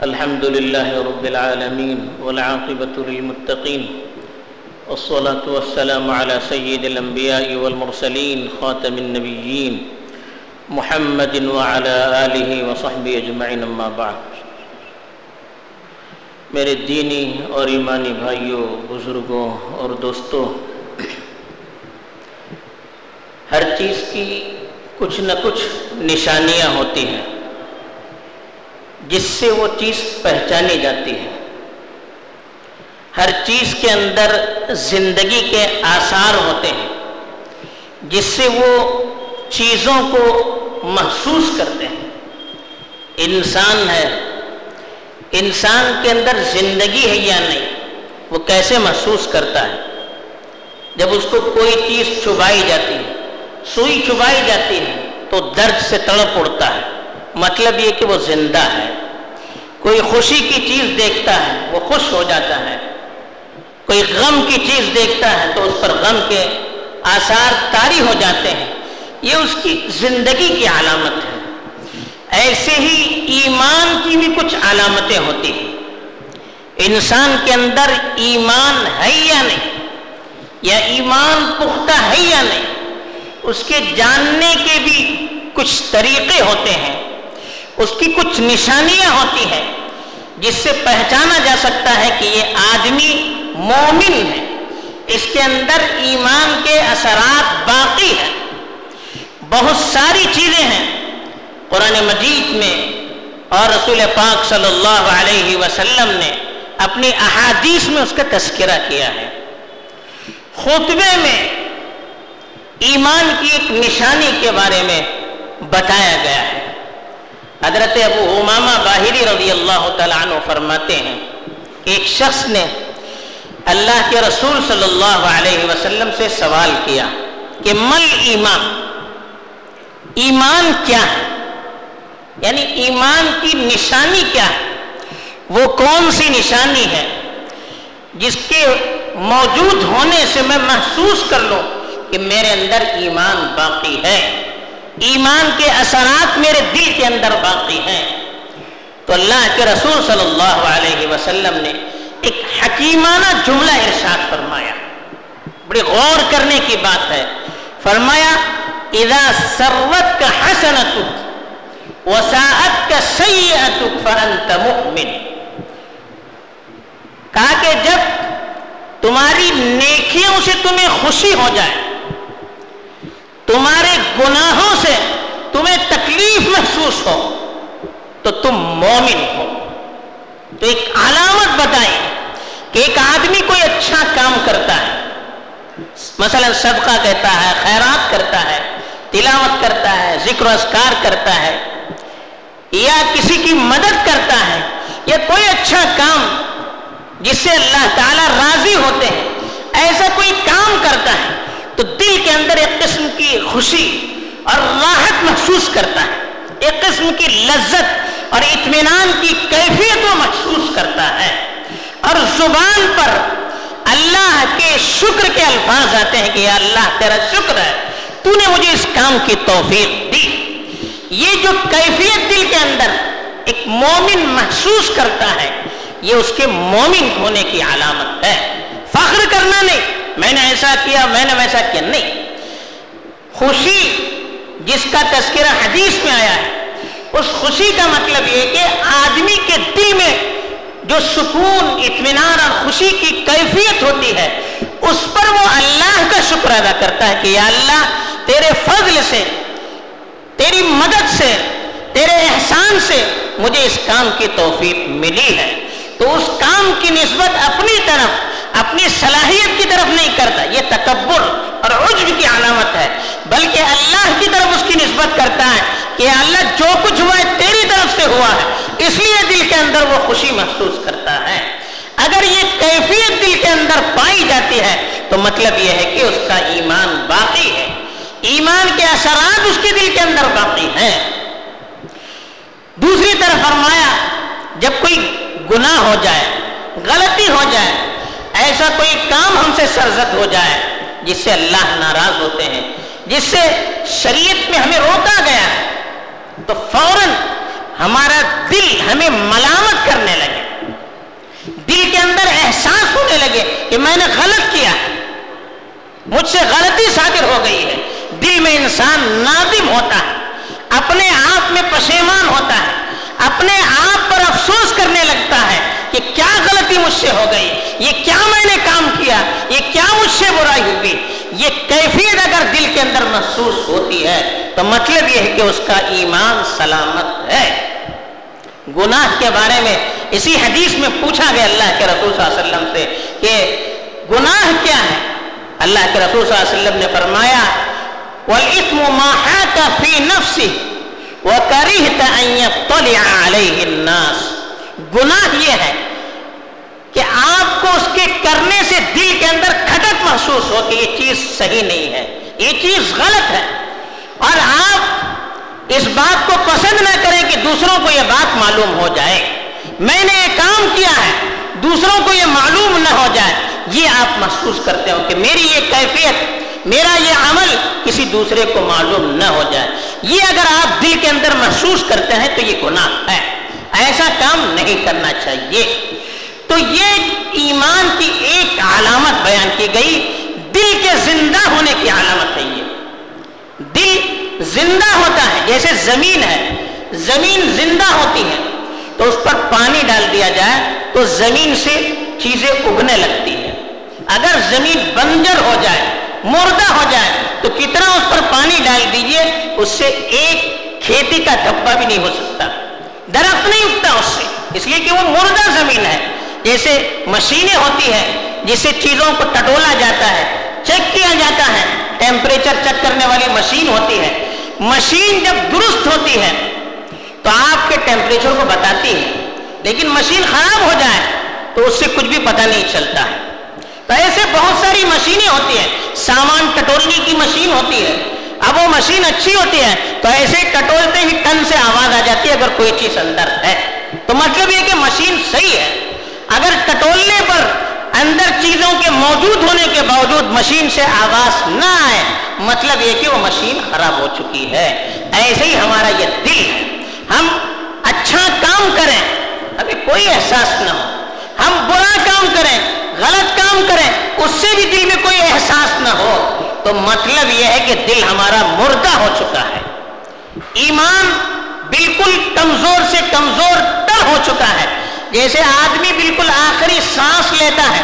الحمد لله رب العالمين والعاقبة للمتقين والصلاة والسلام على سيد الأنبياء والمرسلين خاتم النبيين محمد وعلى آله وصحبه أجمعين أما بعد. میرے دینی اور ایمانی بھائیوں، بزرگوں اور دوستوں، ہر چیز کی کچھ نہ کچھ نشانیاں ہوتی ہیں۔ جس سے وہ چیز پہچانی جاتی ہے۔ ہر چیز کے اندر زندگی کے آثار ہوتے ہیں، جس سے وہ چیزوں کو محسوس کرتے ہیں۔ انسان ہے، انسان کے اندر زندگی ہے یا نہیں، وہ کیسے محسوس کرتا ہے؟ جب اس کو کوئی چیز چبائی جاتی ہے، سوئی چبائی جاتی ہے، تو درد سے تڑپ اڑتا ہے۔ مطلب یہ کہ وہ زندہ ہے۔ کوئی خوشی کی چیز دیکھتا ہے، وہ خوش ہو جاتا ہے۔ کوئی غم کی چیز دیکھتا ہے تو اس پر غم کے آثار طاری ہو جاتے ہیں۔ یہ اس کی زندگی کی علامت ہے۔ ایسے ہی ایمان کی بھی کچھ علامتیں ہوتی ہیں۔ انسان کے اندر ایمان ہے یا نہیں؟ یا ایمان پختہ ہے یا نہیں؟ اس کے جاننے کے بھی کچھ طریقے ہوتے ہیں۔ اس کی کچھ نشانیاں ہوتی ہیں جس سے پہچانا جا سکتا ہے کہ یہ آدمی مومن ہے۔ اس کے اندر ایمان کے اثرات باقی ہیں۔ بہت ساری چیزیں ہیں۔ قرآن مجید میں اور رسول پاک صلی اللہ علیہ وسلم نے اپنی احادیث میں اس کا تذکرہ کیا ہے۔ خطبے میں ایمان کی ایک نشانی کے بارے میں بتایا گیا ہے۔ حضرت ابو امامہ باہری رضی اللہ تعالیٰ عنہ فرماتے ہیں کہ ایک شخص نے اللہ کے رسول صلی اللہ علیہ وسلم سے سوال کیا کہ مل ایمان؟ ایمان کیا ہے؟ یعنی ایمان کی نشانی کیا ہے؟ وہ کون سی نشانی ہے جس کے موجود ہونے سے میں محسوس کر لوں کہ میرے اندر ایمان باقی ہے؟ ایمان کے اثرات میرے دل کے اندر باقی ہیں۔ تو اللہ کے رسول صلی اللہ علیہ وسلم نے ایک حکیمانہ جملہ ارشاد فرمایا۔ بڑی غور کرنے کی بات ہے۔ فرمایا، اذا سرت کا حسنت وساعت کا سیئت فانت مؤمن کہا کہ جب تمہاری نیکیوں سے تمہیں خوشی ہو جائے تمہارے گناہوں سے تمہیں تکلیف محسوس ہو، تو تم مومن ہو۔ تو ایک علامت بتائی کہ ایک آدمی کوئی اچھا کام کرتا ہے، مثلا صدقہ کہتا ہے، خیرات کرتا ہے، تلاوت کرتا ہے، ذکر و اذکار کرتا ہے، یا کسی کی مدد کرتا ہے، یا کوئی اچھا کام جس سے اللہ تعالی راضی ہوتے ہیں، ایسا کوئی کام کرتا ہے تو دل کے اندر ایک قسم کی خوشی اور راحت محسوس کرتا ہے۔ ایک قسم کی لذت اور اطمینان کی کیفیت وہ محسوس کرتا ہے۔ اور زبان پر اللہ کے شکر کے الفاظ آتے ہیں کہ یا اللہ تیرا شکر ہے، تو نے مجھے اس کام کی توفیق دی۔ یہ جو کیفیت دل کے اندر ایک مومن محسوس کرتا ہے، یہ اس کے مومن ہونے کی علامت ہے۔ فخر کرنا نہیں۔ میں نے ایسا کیا، میں نے ویسا کیا۔ نہیں۔ خوشی جس کا تذکرہ حدیث میں آیا ہے، اس خوشی کا مطلب یہ کہ آدمی کے دل میں جو سکون، اطمینان اور خوشی کی کیفیت ہوتی ہے، اس پر وہ اللہ کا شکر ادا کرتا ہے کہ یا اللہ، تیرے فضل سے، تیری مدد سے، تیرے احسان سے مجھے اس کام کی توفیق ملی ہے۔ تو اس کام کی نسبت اپنی طرف اپنی صلاحیت کی طرف نہیں کرتا، یہ تکبر اور عجب کی علامت ہے۔ بلکہ اللہ کی طرف اس کی نسبت کرتا ہے کہ اللہ جو کچھ ہوا ہے تیری طرف سے ہوا ہے۔ اس لیے دل کے اندر وہ خوشی محسوس کرتا ہے۔ اگر یہ کیفیت دل کے اندر پائی جاتی ہے، تو مطلب یہ ہے کہ اس کا ایمان باقی ہے۔ ایمان کے اثرات اس کے دل کے اندر باقی ہیں۔ دوسری طرف فرمایا، جب کوئی گناہ ہو جائے، غلطی ہو جائے ایسا کوئی کام ہم سے سرزد ہو جائے جس سے اللہ ناراض ہوتے ہیں، جس سے شریعت میں ہمیں روکا گیا ہے، تو فوراً ہمارا دل ہمیں ملامت کرنے لگے۔ دل کے اندر احساس ہونے لگے کہ میں نے غلط کیا۔ مجھ سے غلطی صادر ہو گئی ہے۔ دل میں انسان نادم ہوتا ہے، اپنے آپ میں پشیمان ہوتا ہے، اپنے آپ پر افسوس کرنے لگتا ہے۔ کہ کیا غلطی مجھ سے ہو گئی؟ یہ کیا میں نے کام کیا؟ یہ کیا مجھ سے برائی ہوئی؟ یہ کیفیت اگر دل کے اندر محسوس ہوتی ہے، تو مطلب یہ ہے کہ اس کا ایمان سلامت ہے۔ گناہ کے بارے میں اسی حدیث میں پوچھا گیا اللہ کے رسول صلی اللہ علیہ وسلم سے کہ گناہ کیا ہے؟ اللہ کے رسول صلی اللہ علیہ وسلم نے فرمایا، وَالْإِثْمُ مَا حَاكَ فِي نَفْسِهِ وَكَرِهْتَ أَن يَطَّلِعَ عَلَيْهِ النَّاسِ۔ گناہ یہ ہے کہ آپ کو اس کے کرنے سے دل کے اندر کھٹک محسوس ہو کہ یہ چیز صحیح نہیں ہے، یہ چیز غلط ہے۔ اور آپ اس بات کو پسند نہ کریں کہ دوسروں کو یہ بات معلوم ہو جائے۔ میں نے یہ کام کیا ہے، دوسروں کو یہ معلوم نہ ہو جائے۔ یہ آپ محسوس کرتے ہو کہ میری یہ کیفیت، میرا یہ عمل کسی دوسرے کو معلوم نہ ہو جائے۔ یہ اگر آپ دل کے اندر محسوس کرتے ہیں تو یہ گناہ ہے۔ ایسا کام نہیں کرنا چاہیے۔ تو یہ ایمان کی ایک علامت بیان کی گئی، دل کے زندہ ہونے کی علامت ہے یہ۔ دل زندہ ہوتا ہے، جیسے زمین ہے، زمین زندہ ہوتی ہے۔ تو اس پر پانی ڈال دیا جائے تو زمین سے چیزیں اگنے لگتی ہیں۔ اگر زمین بنجر ہو جائے، مردہ ہو جائے، تو کتنا اس پر پانی ڈال دیجیے، اس سے ایک کھیتی کا دھبا بھی نہیں ہو سکتا۔ درخت نہیں اگتا اس سے۔ اس لیے کہ وہ مردہ زمین ہے۔ جیسے مشینیں ہوتی ہیں جس سے چیزوں کو ٹٹولا جاتا ہے، چیک کیا جاتا ہے۔ ٹیمپریچر چیک کرنے والی مشین ہوتی ہے۔ مشین جب درست ہوتی ہے، تو آپ کے ٹیمپریچر کو بتاتی ہے۔ لیکن مشین خراب ہو جائے، تو اس سے کچھ بھی پتہ نہیں چلتا۔ ہے تو ایسے بہت ساری مشینیں ہوتی ہیں۔ سامان ٹٹولنے کی مشین ہوتی ہے۔ اب وہ مشین اچھی ہوتی ہے تو ایسے ٹٹولتے ہی ٹن سے آواز آ جاتی ہے اگر کوئی چیز اندر ہے۔ تو مطلب یہ کہ مشین صحیح ہے۔ اگر ٹٹولنے پر اندر چیزوں کے موجود ہونے کے باوجود مشین سے آواز نہ آئے مطلب یہ کہ وہ مشین خراب ہو چکی ہے۔ ایسے ہی ہمارا یہ دل ہے۔ ہم اچھا کام کریں، ابھی کوئی احساس نہ ہو۔ ہم برا کام کریں، غلط کام کریں، اس سے بھی دل میں کوئی احساس نہ ہو۔ تو مطلب یہ ہے کہ دل ہمارا مردہ ہو چکا ہے۔ ایمان بالکل کمزور سے کمزور تر ہو چکا ہے۔ جیسے آدمی بالکل آخری سانس لیتا ہے،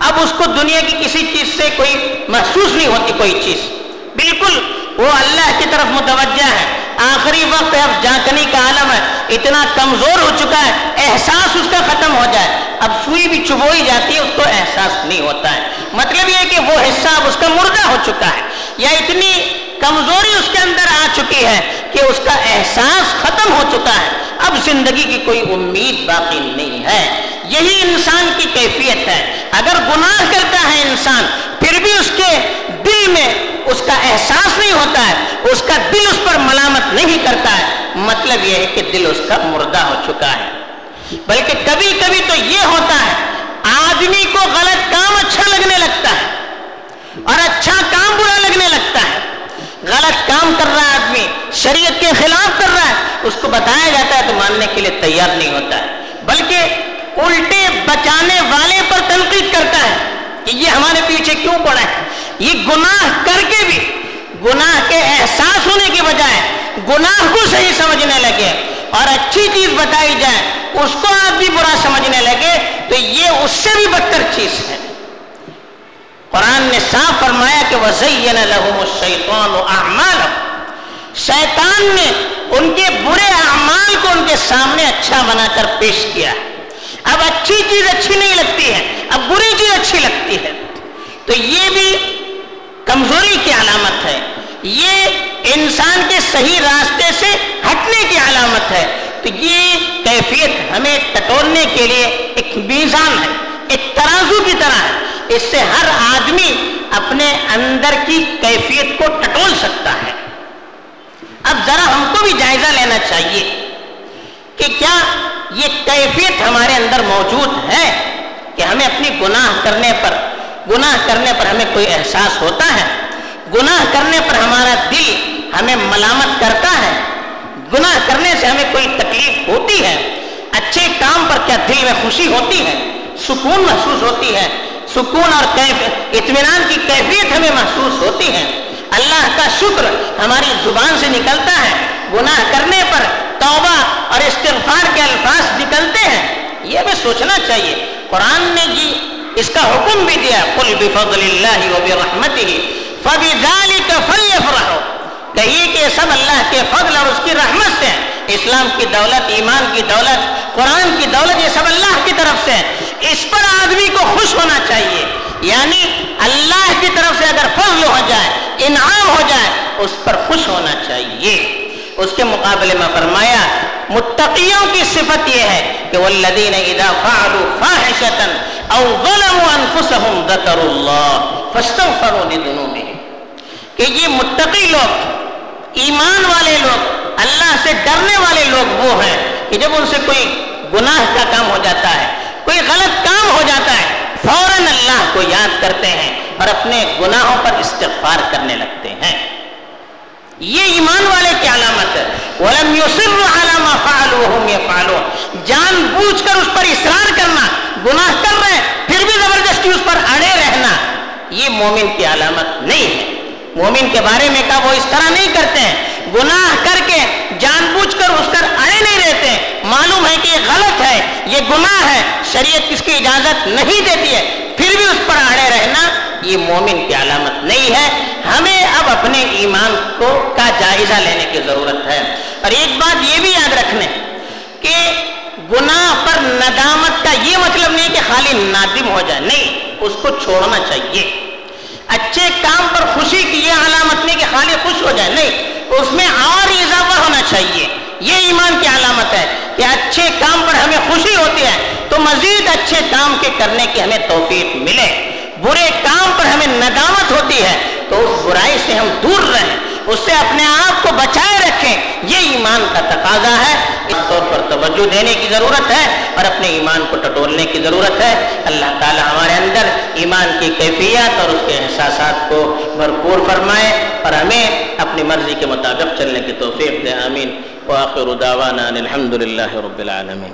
اب اس کو دنیا کی کسی چیز سے کوئی محسوس نہیں ہوتی، کوئی چیز۔ بالکل وہ اللہ کی طرف متوجہ ہے۔ آخری وقت ہے، اب جانکنی کا عالم ہے، اتنا کمزور ہو چکا ہے، احساس اس کا ختم ہو جائے۔ اب سوئی بھی چبوئی جاتی ہے، اس کو احساس نہیں ہوتا ہے۔ مطلب یہ کہ وہ حصہ اب اس کا مردہ ہو چکا ہے، یا اتنی کمزوری اس کے اندر آ چکی ہے کہ اس کا احساس ختم ہو چکا ہے۔ اب زندگی کی کوئی امید باقی نہیں ہے۔ یہی انسان کی کیفیت ہے۔ اگر گناہ کرتا ہے انسان، پھر بھی اس کے دل میں اس کا احساس نہیں ہوتا ہے، اس کا دل اس پر ملامت نہیں کرتا ہے۔ مطلب یہ ہے کہ دل اس کا مردہ ہو چکا ہے۔ بلکہ کبھی کبھی تو یہ ہوتا ہے، آدمی کو غلط کام اچھا لگنے لگتا ہے اور اچھا کام برا لگنے لگتا ہے۔ غلط کام کر رہا ہے آدمی، شریعت کے خلاف کر رہا ہے، اس کو بتایا جاتا ہے تو ماننے کے لیے تیار نہیں ہوتا ہے۔ بلکہ الٹے بچانے والے پر تنقید کرتا ہے کہ یہ ہمارے پیچھے کیوں پڑا ہے؟ یہ گناہ کر کے بھی، گناہ کے احساس ہونے کے بجائے گناہ کو صحیح سمجھنے لگے اور اچھی چیز بتائی جائے، اس کو آپ بھی برا سمجھنے لگے تو یہ اس سے بھی بدتر چیز ہے۔ قرآن نے صاف فرمایا کہ وزین لہم الشیطان اعمال شیطان نے ان کے برے اعمال کو ان کے سامنے اچھا بنا کر پیش کیا۔ اب اچھی چیز اچھی نہیں لگتی ہے، اب بری چیز اچھی لگتی ہے۔ تو یہ بھی کمزوری کی علامت ہے۔ یہ انسان کے صحیح راستے سے ہٹنے کی علامت ہے۔ تو یہ کیفیت ہمیں ٹٹولنے کے لیے ایک میزان ہے، ایک ترازو کی طرح ہے۔ اس سے ہر آدمی اپنے اندر کی کیفیت کو ٹٹول سکتا ہے۔ اب ذرا ہم کو بھی جائزہ لینا چاہیے کہ کیا یہ کیفیت ہمارے اندر موجود ہے کہ ہمیں اپنی گناہ کرنے پر گناہ کرنے پر ہمیں کوئی احساس ہوتا ہے؟ گناہ کرنے پر ہمارا دل ہمیں ملامت کرتا ہے؟ گناہ کرنے سے ہمیں کوئی تکلیف ہوتی ہے؟ اچھے کام پر کیا دل میں خوشی ہوتی ہے؟ سکون محسوس ہوتی ہے۔ سکون اور اطمینان کی کیفیت ہمیں محسوس ہوتی ہے۔ اللہ کا شکر ہماری زبان سے نکلتا ہے۔ گناہ کرنے پر توبہ اور استغفار کے الفاظ نکلتے ہیں۔ یہ ہمیں سوچنا چاہیے۔ قرآن نے جی اس کا حکم بھی دیا قل بفضل اللہ و برحمتہ فبذالک فلیفرحوا کہیے کہ سب اللہ کے فضل اور اس کی رحمت سے اسلام کی دولت، ایمان کی دولت، قرآن کی دولت، یہ سب اللہ کی طرف سے اس پر آدمی کو خوش ہونا چاہیے۔ یعنی اللہ کی طرف سے اگر فضل ہو جائے، انعام ہو جائے، اس پر خوش ہونا چاہیے۔ اس کے مقابلے میں فرمایا، متقیوں کی صفت یہ ہے کہ والذین اذا فعلوا فاحشتا او ظلموا انفسهم ذکروا اللہ فاستغفروا لذنوبهم. کہ یہ متقی لوگ، ایمان والے لوگ، اللہ سے ڈرنے والے لوگ وہ ہیں کہ جب ان سے کوئی گناہ کا کام ہو جاتا ہے، کوئی غلط کام ہو جاتا ہے، فوراً اللہ کو یاد کرتے ہیں اور اپنے گناہوں پر استغفار کرنے لگتے ہیں۔ یہ ایمان والے کی علامت ہے۔ وَلَمْ يُصِرُّ عَلَى مَا يَفْعَلُونَ۔ جان بوجھ کر اس پر اصرار کرنا گناہ کر رہے پھر بھی زبردستی اس پر اڑے رہنا۔ یہ مومن کی علامت نہیں ہے۔ مومن کے بارے میں کہا وہ اس طرح نہیں کرتے ہیں؟ گناہ کر کے جان بوجھ کر اس پر اڑے نہیں رہتے معلوم ہے کہ یہ غلط ہے، یہ گناہ ہے۔ شریعت کس کی اجازت نہیں دیتی ہے۔ پھر بھی اس پر اڑے رہنا یہ مومن کی علامت نہیں ہے۔ ہمیں اب اپنے ایمان کو کا جائزہ لینے کی ضرورت ہے۔ اور ایک بات یہ بھی یاد رکھنے کہ گناہ پر ندامت کا یہ مطلب نہیں کہ خالی نادم ہو جائے۔ نہیں، اس کو چھوڑنا چاہیے۔ اچھے کام پر خوشی کی یہ علامت نہیں کہ خالی خوش ہو جائے۔ نہیں، اس میں اور اضافہ ہونا چاہیے۔ یہ ایمان کی علامت ہے کہ اچھے کام پر ہمیں خوشی ہوتی ہے۔ تو مزید اچھے کام کے کرنے کی ہمیں توفیق ملے۔ برے کام پر ہمیں ندامت ہوتی ہے۔ تو اس برائی سے ہم دور رہیں۔ اس سے اپنے آپ کو بچائے رکھیں۔ یہ ایمان کا تقاضا ہے۔ اس طور پر توجہ دینے کی ضرورت ہے اور اپنے ایمان کو ٹٹولنے کی ضرورت ہے۔ اللہ تعالی ہمارے اندر ایمان کی کیفیت اور اس کے احساسات کو بھرپور فرمائے اور ہمیں اپنی مرضی کے مطابق چلنے کی توفیق دے۔ آمین۔ وآخر دعوانا الحمد للہ رب العالمین۔